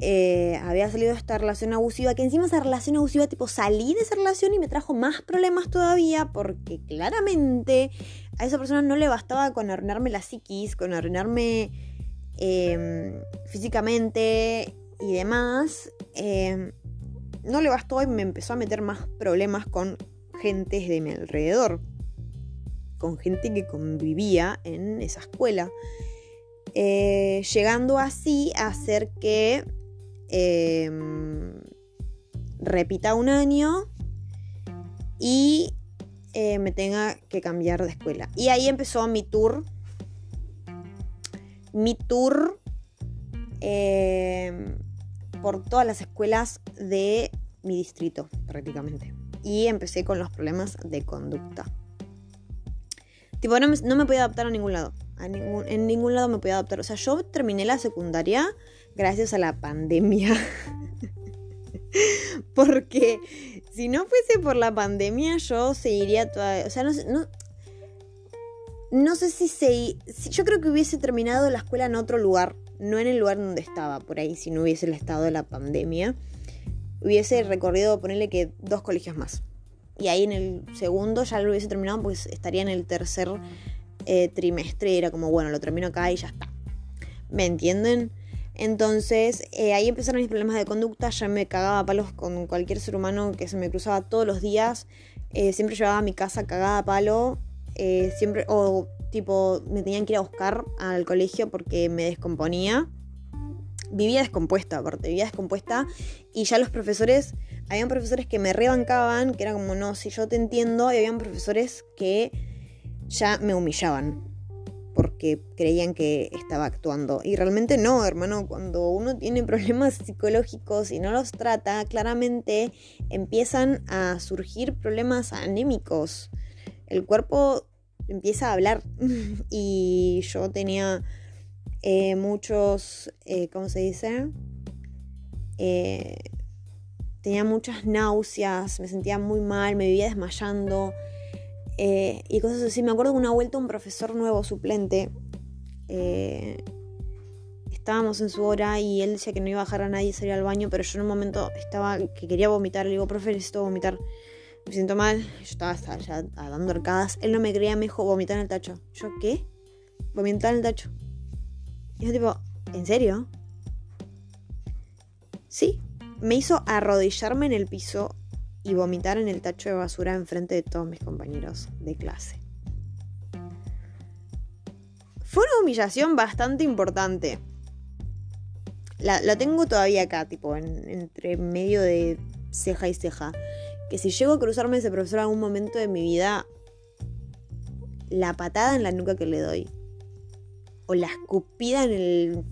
[SPEAKER 1] eh, había salido de esta relación abusiva, que encima esa relación abusiva, tipo, salí de esa relación y me trajo más problemas todavía, porque claramente a esa persona no le bastaba con arruinarme la psiquis, con arruinarme Em, físicamente y demás, em, no le bastó y me empezó a meter más problemas con gentes de mi alrededor, con gente que convivía en esa escuela, eh, llegando así a hacer que em, repita un año y eh, me tenga que cambiar de escuela. Y ahí empezó mi tour mi tour eh, por todas las escuelas de mi distrito, prácticamente. Y empecé con los problemas de conducta. Tipo, no me, podía adaptar a ningún lado. en ningún lado me podía adaptar. O sea, yo terminé la secundaria gracias a la pandemia. Porque si no fuese por la pandemia, yo seguiría toda. O sea, no, no, no sé si se... yo creo que hubiese terminado la escuela en otro lugar, no en el lugar donde estaba, por ahí, si no hubiese el estado de la pandemia. Hubiese recorrido, ponerle que dos colegios más. Y ahí en el segundo ya lo hubiese terminado, pues estaría en el tercer eh, trimestre era como, bueno, lo termino acá y ya está. ¿Me entienden? Entonces eh, ahí empezaron mis problemas de conducta, ya me cagaba palos con cualquier ser humano que se me cruzaba todos los días. Eh, siempre llevaba a mi casa cagada a palo eh, siempre, o tipo, me tenían que ir a buscar al colegio porque me descomponía. Vivía descompuesta, aparte, vivía descompuesta. Y ya los profesores, habían profesores que me rebancaban, que era como, no, si yo te entiendo, y habían profesores que ya me humillaban porque creían que estaba actuando. Y realmente no, hermano, cuando uno tiene problemas psicológicos y no los trata, claramente empiezan a surgir problemas anémicos el cuerpo empieza a hablar y yo tenía eh, muchos, eh, ¿cómo se dice? Eh, tenía muchas náuseas, me sentía muy mal, me vivía desmayando y cosas así. Me acuerdo de una vuelta un profesor nuevo, suplente, estábamos en su hora y él decía que no iba a dejar a nadie salir al baño, pero yo en un momento estaba que quería vomitar, le digo, profe, necesito vomitar me siento mal, yo estaba ya dando arcadas. Él no me creía, me dijo, vomitar en el tacho. ¿Yo qué? Vomitar en el tacho. Y yo tipo, ¿en serio? Sí, me hizo arrodillarme en el piso y vomitar en el tacho de basura enfrente de todos mis compañeros de clase. Fue una humillación bastante importante. La, tengo todavía acá, tipo, entre medio de ceja y ceja que si llego a cruzarme ese profesor en algún momento de mi vida, la patada en la nuca que le doy, o la escupida en el,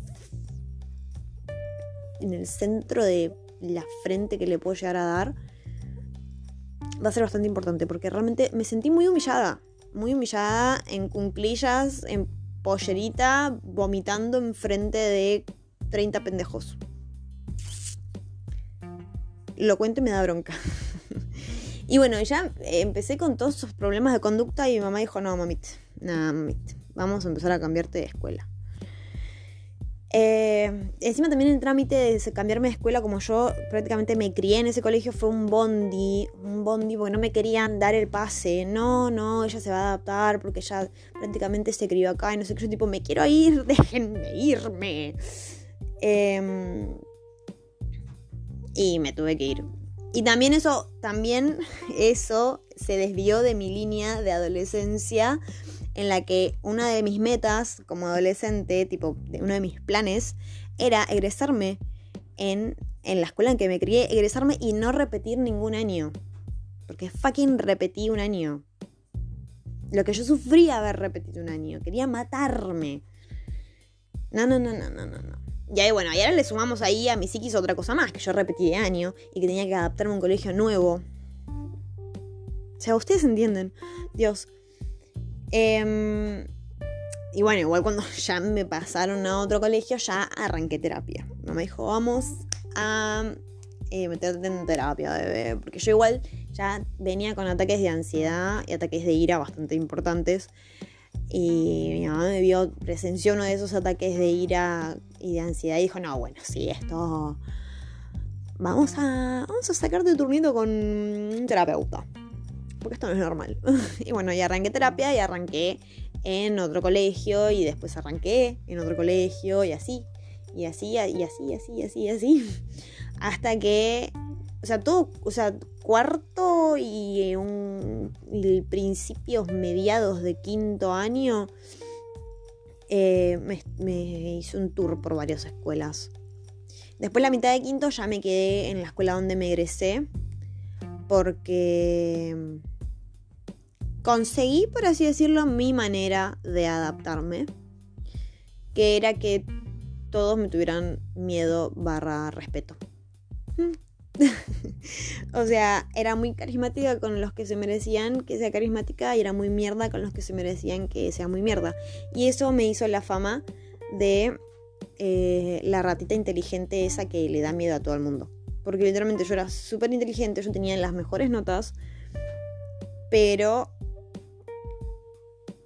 [SPEAKER 1] en el centro de la frente que le puedo llegar a dar, va a ser bastante importante, porque realmente me sentí muy humillada. muy humillada, en cunclillas, en pollerita, vomitando enfrente de 30 pendejos. Lo cuento y me da bronca. y bueno, ya empecé con todos esos problemas de conducta y mi mamá dijo, no, mamita, nada, mamita, vamos a empezar a cambiarte de escuela. Eh, encima también el trámite de cambiarme de escuela, como yo prácticamente me crié en ese colegio, fue un bondi, un bondi porque no me querían dar el pase. No, no, ella se va a adaptar porque ya prácticamente se crió acá y no sé qué. Yo tipo, me quiero ir, déjenme irme. Em, y me tuve que ir. Y también eso, también eso se desvió de mi línea de adolescencia en la que una de mis metas como adolescente, tipo, uno de mis planes, era egresarme en, en la escuela en que me crié, egresarme y no repetir ningún año. Porque fucking repetí un año. Lo que yo sufría haber repetido un año. Quería matarme. No, no, no, no, no, no, no. Y ahí, bueno, y ahora le sumamos ahí a mi psiquis otra cosa más, que yo repetí de año y que tenía que adaptarme a un colegio nuevo. O sea, ustedes entienden. Dios, Em, y bueno, igual cuando ya me pasaron a otro colegio, ya arranqué terapia. Me dijo, vamos a eh, meterte en terapia, bebé. Porque yo igual ya venía con ataques de ansiedad y ataques de ira bastante importantes. Y mi mamá me vio, presenció uno de esos ataques de ira y de ansiedad y dijo, no, bueno, sí, esto... Vamos a, vamos a sacarte turnito con un terapeuta porque esto no es normal. y bueno, y arranqué terapia y arranqué en otro colegio y después arranqué en otro colegio y así, y así, y así, y así, y así, y así. Hasta que, o sea, todo, o sea, cuarto y, un, y principios mediados de quinto año, eh, me, me hice un tour por varias escuelas. Después la mitad de quinto ya me quedé en la escuela donde me egresé porque conseguí, por así decirlo, mi manera de adaptarme, que era que todos me tuvieran miedo barra respeto. o sea, era muy carismática con los que se merecían que sea carismática y era muy mierda con los que se merecían que sea muy mierda. Y eso me hizo la fama de eh, la ratita inteligente esa que le da miedo a todo el mundo. Porque literalmente yo era súper inteligente, yo tenía las mejores notas, pero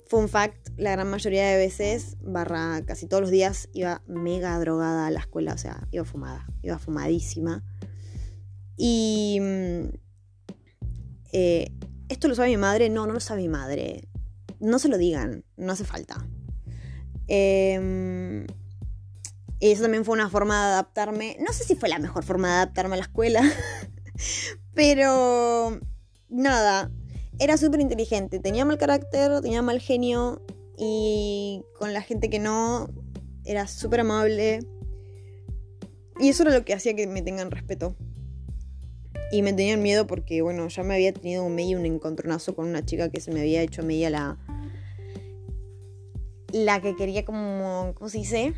[SPEAKER 1] Fun fact, la gran mayoría de veces, barra casi todos los días, iba mega drogada a la escuela, o sea, iba fumada, iba fumadísima. Y mm, eh, esto lo sabe mi madre, no, no lo sabe mi madre. No se lo digan, no hace falta. Eh, eso también fue una forma de adaptarme. No sé si fue la mejor forma de adaptarme a la escuela, pero nada, era súper inteligente, tenía mal carácter, tenía mal genio y con la gente que no era súper amable. Y eso era lo que hacía que me tengan respeto. Y me tenían miedo porque, bueno, ya me había tenido medio un encontronazo con una chica que se me había hecho media la. La que quería como. ¿Cómo se dice?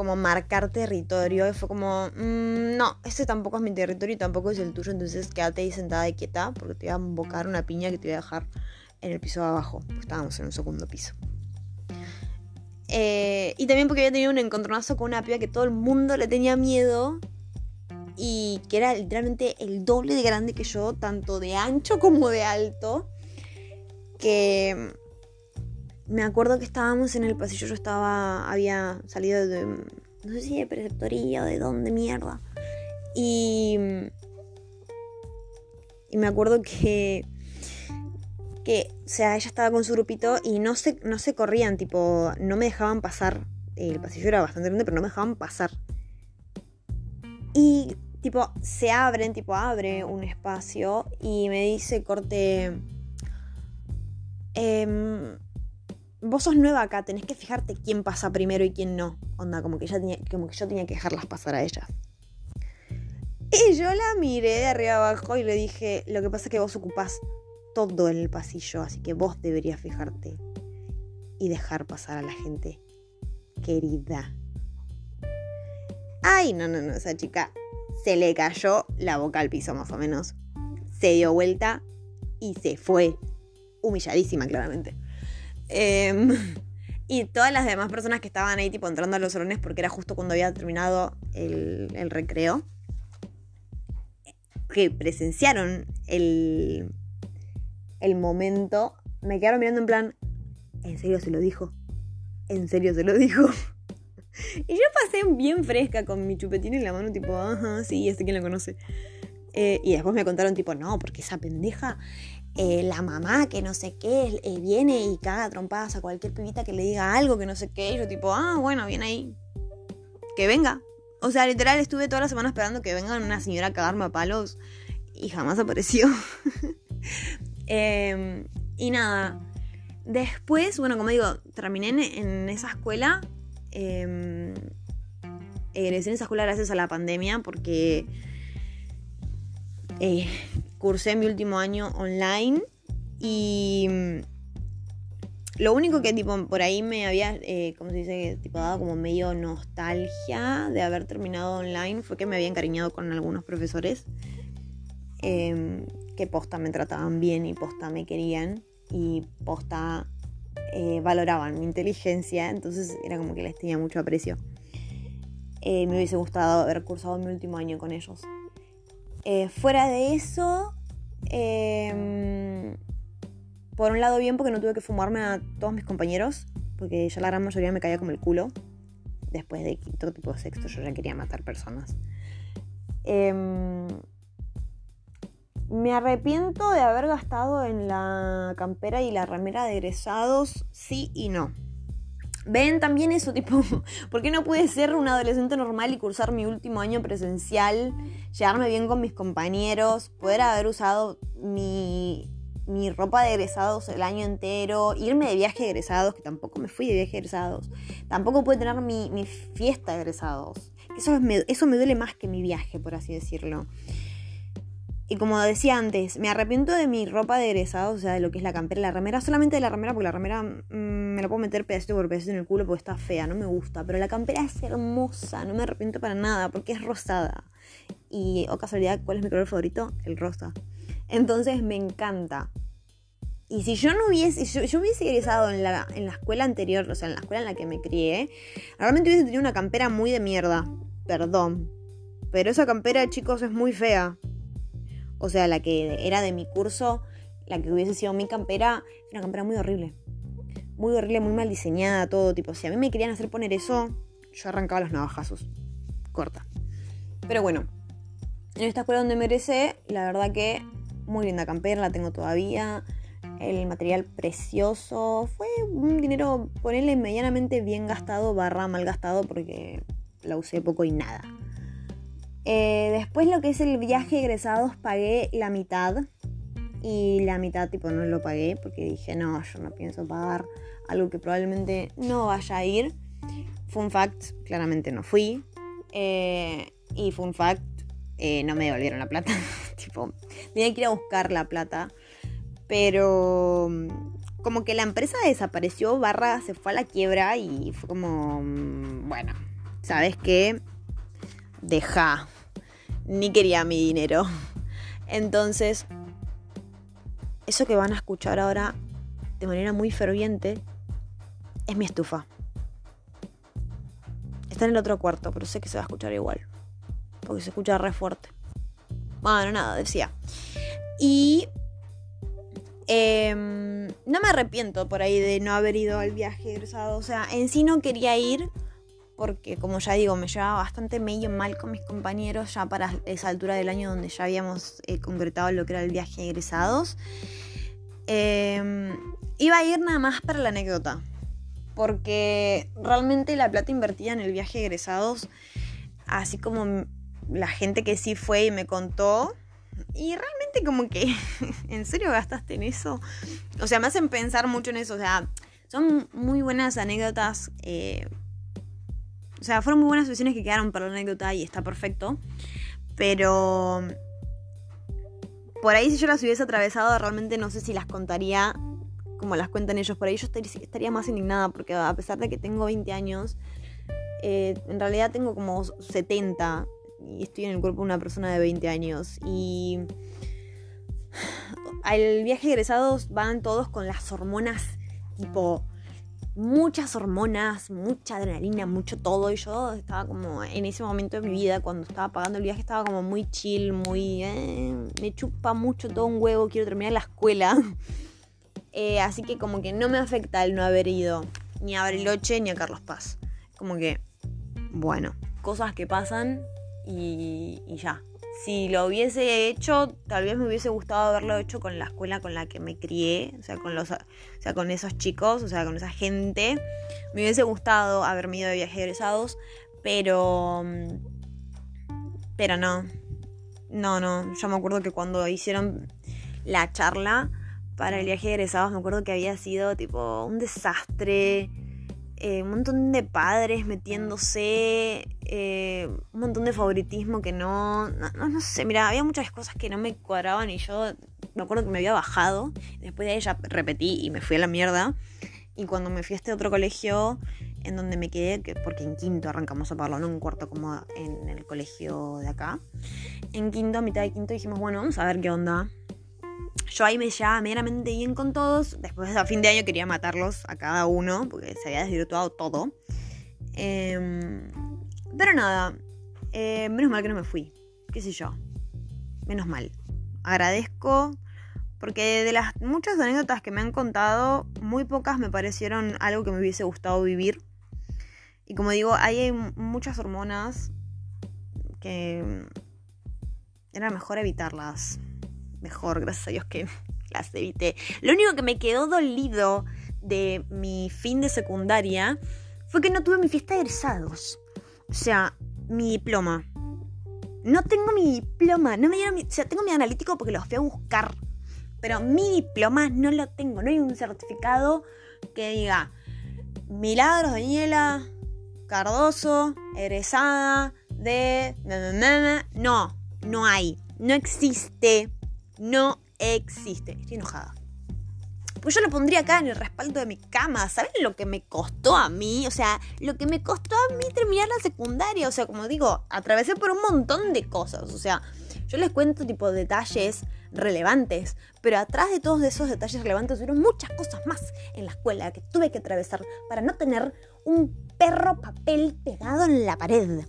[SPEAKER 1] Como marcar territorio. Y fue como, mm, no, este tampoco es mi territorio y tampoco es el tuyo, entonces quédate ahí sentada y quieta porque te voy a invocar una piña que te voy a dejar en el piso de abajo. Estábamos en un segundo piso. Eh, y también porque había tenido un encontronazo con una piba que todo el mundo le tenía miedo y que era literalmente el doble de grande que yo, tanto de ancho como de alto. Que me acuerdo que estábamos en el pasillo, yo estaba, había salido de, no sé si de preceptoría o de dónde mierda. Y, y me acuerdo que, que, o sea, ella estaba con su grupito y no se, no se corrían, tipo, no me dejaban pasar. El pasillo era bastante grande, pero no me dejaban pasar. Y, tipo, se abren, tipo, abre un espacio y me dice, corte... Eh, vos sos nueva acá, tenés que fijarte quién pasa primero y quién no. Onda, como que, tenía, como que yo tenía que dejarlas pasar a ellas. Y yo la miré de arriba abajo y le dije, lo que pasa es que vos ocupás todo el pasillo, así que vos deberías fijarte y dejar pasar a la gente querida. Ay, no, no, no, esa chica se le cayó la boca al piso más o menos. Se dio vuelta y se fue. humilladísima, claramente. Em, y todas las demás personas que estaban ahí, tipo, entrando a los salones porque era justo cuando había terminado el, el recreo, que presenciaron el, el momento, me quedaron mirando en plan, ¿en serio se lo dijo? ¿En serio se lo dijo? y yo pasé bien fresca con mi chupetín en la mano, tipo, ajá, sí, este quien lo conoce. Eh, y después me contaron, tipo, no, porque esa pendeja, eh, la mamá que no sé qué, viene y caga trompadas a cualquier pibita que le diga algo que no sé qué. Y yo, tipo, ah, bueno, viene ahí. Que venga. O sea, literal, estuve toda la semana esperando que venga una señora a cagarme a palos y jamás apareció. Em, y nada. Después, bueno, como digo, terminé en, esa escuela. Eh, egresé en esa escuela gracias a la pandemia porque eh, cursé mi último año online y mm, lo único que tipo por ahí me había, eh, se dice, tipo dado como medio nostalgia de haber terminado online fue que me había encariñado con algunos profesores em, que posta me trataban bien y posta me querían y posta eh, valoraban mi inteligencia, entonces era como que les tenía mucho aprecio. me hubiese gustado haber cursado mi último año con ellos. Eh, fuera de eso, em, por un lado bien porque no tuve que fumarme a todos mis compañeros, porque ya la gran mayoría me caía como el culo. Después de quinto tipo sexto yo ya quería matar personas. Em, me arrepiento de haber gastado en la campera y la remera de egresados, sí y no. Ven también eso, tipo, ¿por qué no pude ser un adolescente normal y cursar mi último año presencial, llevarme bien con mis compañeros, poder haber usado mi, mi ropa de egresados el año entero, irme de viaje de egresados, que tampoco me fui de viaje de egresados, tampoco pude tener mi, mi fiesta de egresados, eso eso me duele más que mi viaje, por así decirlo. Y como decía antes, me arrepiento de mi ropa de egresado, o sea, de lo que es la campera y la remera. Solamente de la remera, porque la remera mm, me la puedo meter pedacito por pedacito en el culo porque está fea, no me gusta. Pero la campera es hermosa, no me arrepiento para nada, porque es rosada. Y, o casualidad, ¿cuál es mi color favorito? El rosa. Entonces me encanta. Y si yo no hubiese, si yo, hubiese egresado en la, en la escuela anterior, o sea, en la escuela en la que me crié, realmente hubiese tenido una campera muy de mierda. Perdón. Pero esa campera, chicos, es muy fea o sea, la que era de mi curso, la que hubiese sido mi campera, era una campera muy horrible. Muy horrible, muy mal diseñada, todo tipo. Si a mí me querían hacer poner eso, yo arrancaba los navajazos. Corta. Pero bueno, en esta escuela donde merecé, la verdad que muy linda campera, la tengo todavía. El material precioso. Fue un dinero, ponerle medianamente bien gastado, barra mal gastado, porque la usé poco y nada. Eh, después lo que es el viaje egresados pagué la mitad y la mitad tipo no lo pagué porque dije no, yo no pienso pagar algo que probablemente no vaya a ir. Fun fact, claramente no fui. Eh, y fun fact, eh, no me devolvieron la plata. tipo, tenía que ir a buscar la plata. Pero mm, como que la empresa desapareció, barra se fue a la quiebra y fue como, mm, bueno, ¿sabes qué? Deja, ni quería mi dinero. Entonces, eso que van a escuchar ahora de manera muy ferviente es mi estufa. Está en el otro cuarto, pero sé que se va a escuchar igual. Porque se escucha re fuerte. Bueno, nada, decía. Y em, no me arrepiento por ahí de no haber ido al viaje egresado. O sea, en sí no quería ir porque como ya digo, me llevaba bastante medio mal con mis compañeros ya para esa altura del año donde ya habíamos eh, concretado lo que era el viaje de egresados. Em, iba a ir nada más para la anécdota, porque realmente la plata invertida en el viaje de egresados, así como la gente que sí fue y me contó, y realmente como que, ¿en serio gastaste en eso? O sea, me hacen pensar mucho en eso, o sea, son muy buenas anécdotas. Eh, o sea, fueron muy buenas situaciones que quedaron para la anécdota y está perfecto. Pero por ahí si yo las hubiese atravesado, realmente no sé si las contaría como las cuentan ellos. Por ahí yo estaría más indignada porque a pesar de que tengo 20 años, eh, en realidad tengo como 70 y estoy en el cuerpo de una persona de 20 años. Y al viaje egresados van todos con las hormonas tipo muchas hormonas, mucha adrenalina, mucho todo. Y yo estaba como en ese momento de mi vida, cuando estaba pagando el viaje, estaba como muy chill, muy... Eh, me chupa mucho todo un huevo, quiero terminar la escuela. Eh, así que como que no me afecta el no haber ido ni a Bariloche ni a Carlos Paz. Como que, bueno, cosas que pasan y, y ya si lo hubiese hecho, tal vez me hubiese gustado haberlo hecho con la escuela con la que me crié, o sea, con los, o sea, con esos chicos, o sea, con esa gente. Me hubiese gustado haberme ido de viaje egresados, pero, pero no, no, no. Yo me acuerdo que cuando hicieron la charla para el viaje de egresados, me acuerdo que había sido tipo un desastre eh, un montón de padres metiéndose, eh, un montón de favoritismo que no, no, no, sé, mira, había muchas cosas que no me cuadraban y yo me acuerdo que me había bajado, después de ella repetí y me fui a la mierda. Y cuando me fui a este otro colegio, en donde me quedé, que, porque en quinto arrancamos a pagarlo, no en cuarto como en el colegio de acá, en quinto, a mitad de quinto dijimos, bueno, vamos a ver qué onda yo ahí me llevaba meramente bien con todos. Después a fin de año quería matarlos a cada uno porque se había desvirtuado todo. Em, pero nada, eh, menos mal que no me fui. ¿Qué sé yo? Menos mal. Agradezco porque de las muchas anécdotas que me han contado, muy pocas me parecieron algo que me hubiese gustado vivir. Y como digo, hay muchas hormonas que era mejor evitarlas mejor, gracias a Dios que las evité. Lo único que me quedó dolido de mi fin de secundaria fue que no tuve mi fiesta de egresados. O sea, mi diploma. No tengo mi diploma. No me dieron mi, o sea, tengo mi analítico porque los fui a buscar. Pero mi diploma no lo tengo. No hay un certificado que diga Milagros Daniela Cardoso, egresada de... No, no hay. No existe no existe. Estoy enojada. Pues yo lo pondría acá en el respaldo de mi cama. ¿Saben lo que me costó a mí? O sea, lo que me costó a mí terminar la secundaria. O sea, como digo, atravesé por un montón de cosas. O sea, yo les cuento tipo detalles relevantes, pero atrás de todos esos detalles relevantes hubo muchas cosas más en la escuela que tuve que atravesar para no tener un perro papel pegado en la pared.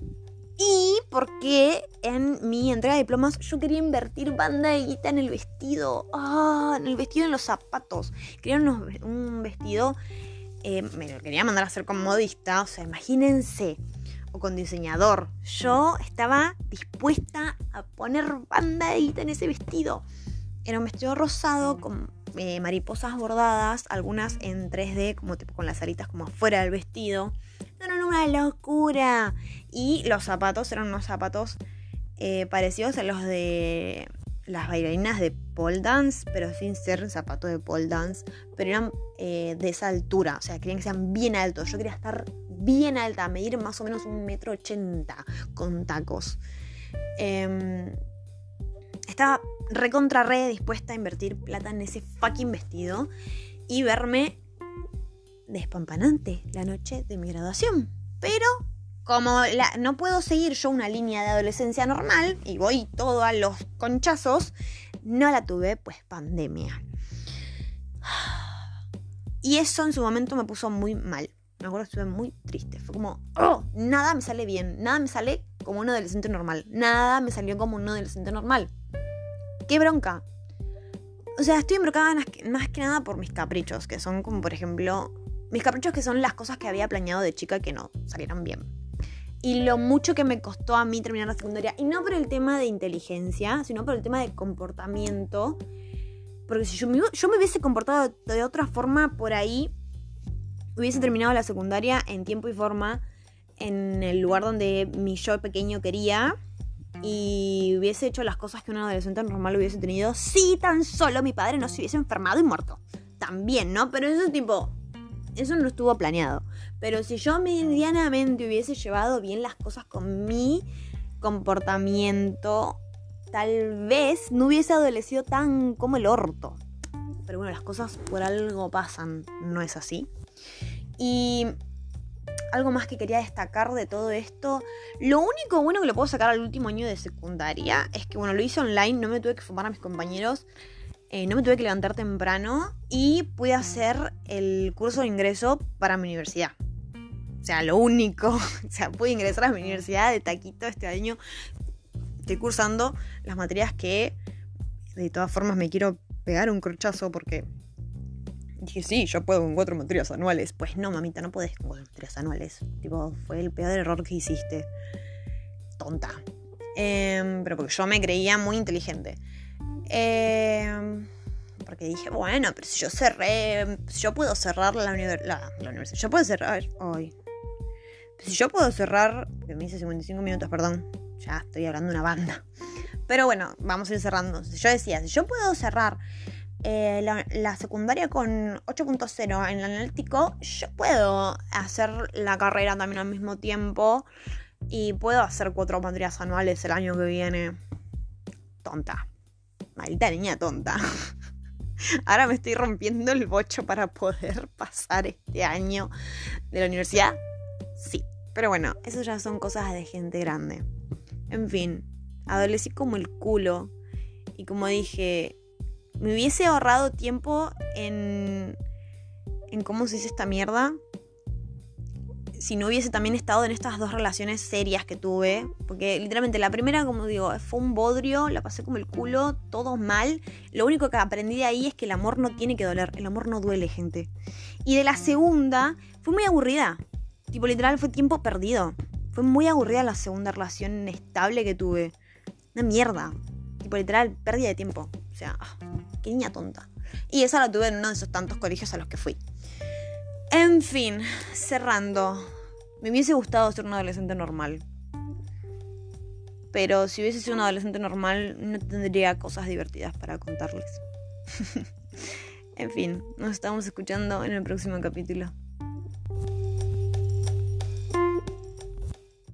[SPEAKER 1] Y porque en mi entrega de diplomas yo quería invertir banda de guita en el vestido. Ah, en el vestido en los zapatos. Quería un vestido. Eh, me lo quería mandar a hacer con modista. O sea, imagínense. O con diseñador. Yo estaba dispuesta a poner banda de guita en ese vestido. Era un vestido rosado con eh, mariposas bordadas, algunas en 3D, como tipo con las aritas como afuera del vestido. Eran una locura. Y los zapatos eran unos zapatos eh, parecidos a los de las bailarinas de pole dance, pero sin ser zapatos de pole dance, pero eran eh, de esa altura, o sea, querían que sean bien altos. Yo quería estar bien alta, medir más o menos un metro ochenta con tacos. Em, estaba recontra re dispuesta a invertir plata en ese fucking vestido y verme despampanante la noche de mi graduación. Pero como no puedo seguir yo una línea de adolescencia normal y voy todo a los conchazos, no la tuve, pues pandemia. Y eso en su momento me puso muy mal. Me acuerdo que estuve muy triste. Fue como, oh, nada me sale bien. Nada me sale como un adolescente normal. Nada me salió como un adolescente normal. ¡Qué bronca! O sea, estoy embrocada más que nada por mis caprichos, que son como, por ejemplo, mis caprichos que son las cosas que había planeado de chica que no salieron bien. Y lo mucho que me costó a mí terminar la secundaria. Y no por el tema de inteligencia, sino por el tema de comportamiento. Porque si yo me, hubiese comportado de otra forma por ahí, hubiese terminado la secundaria en tiempo y forma, en el lugar donde mi yo pequeño quería. Y hubiese hecho las cosas que un adolescente normal hubiese tenido si tan solo mi padre no se hubiese enfermado y muerto. También, ¿no? Pero eso es tipo, eso no estuvo planeado. Pero si yo medianamente hubiese llevado bien las cosas con mi comportamiento, tal vez no hubiese adolecido tan como el orto. Pero bueno, las cosas por algo pasan, no es así. Y algo más que quería destacar de todo esto, lo único bueno que le puedo sacar al último año de secundaria es que, bueno, lo hice online, no me tuve que fumar a mis compañeros. Eh, no me tuve que levantar temprano y pude hacer el curso de ingreso para mi universidad. O sea, lo único. O sea, pude ingresar a mi universidad de taquito este año. Estoy cursando las materias que de todas formas me quiero pegar un corchazo porque dije, sí, yo puedo con cuatro materias anuales. Pues no, mamita, no podés con cuatro materias anuales. Tipo, fue el peor error que hiciste. Tonta. Em, pero porque yo me creía muy inteligente. Em, porque dije, bueno, pero si yo cerré, si yo puedo cerrar la, la, universidad, yo puedo cerrar hoy. Si yo puedo cerrar, que me hice 55 minutos, perdón, ya estoy hablando de una banda. Pero bueno, vamos a ir cerrando. Yo decía, si yo puedo cerrar eh, la, secundaria con 8.0 en el analítico, yo puedo hacer la carrera también al mismo tiempo y puedo hacer cuatro materias anuales el año que viene. Tonta. Maldita niña tonta. Ahora me estoy rompiendo el bocho para poder pasar este año de la universidad. Sí. Pero bueno, eso ya son cosas de gente grande. En fin, adolecí como el culo. Y como dije, me hubiese ahorrado tiempo en, en cómo se dice esta mierda. Si no hubiese también estado en estas dos relaciones serias que tuve. Porque literalmente la primera, como digo, fue un bodrio, la pasé como el culo, todo mal. Lo único que aprendí de ahí es que el amor no tiene que doler. El amor no duele, gente. Y de la segunda, fue muy aburrida. Tipo, literal, fue tiempo perdido. Fue muy aburrida la segunda relación estable que tuve. Una mierda. Tipo, literal, pérdida de tiempo. O sea, ah, qué niña tonta. Y esa la tuve en uno de esos tantos colegios a los que fui. En fin, cerrando. Me hubiese gustado ser un adolescente normal. Pero si hubiese sido un adolescente normal, no tendría cosas divertidas para contarles. en fin, nos estamos escuchando en el próximo capítulo.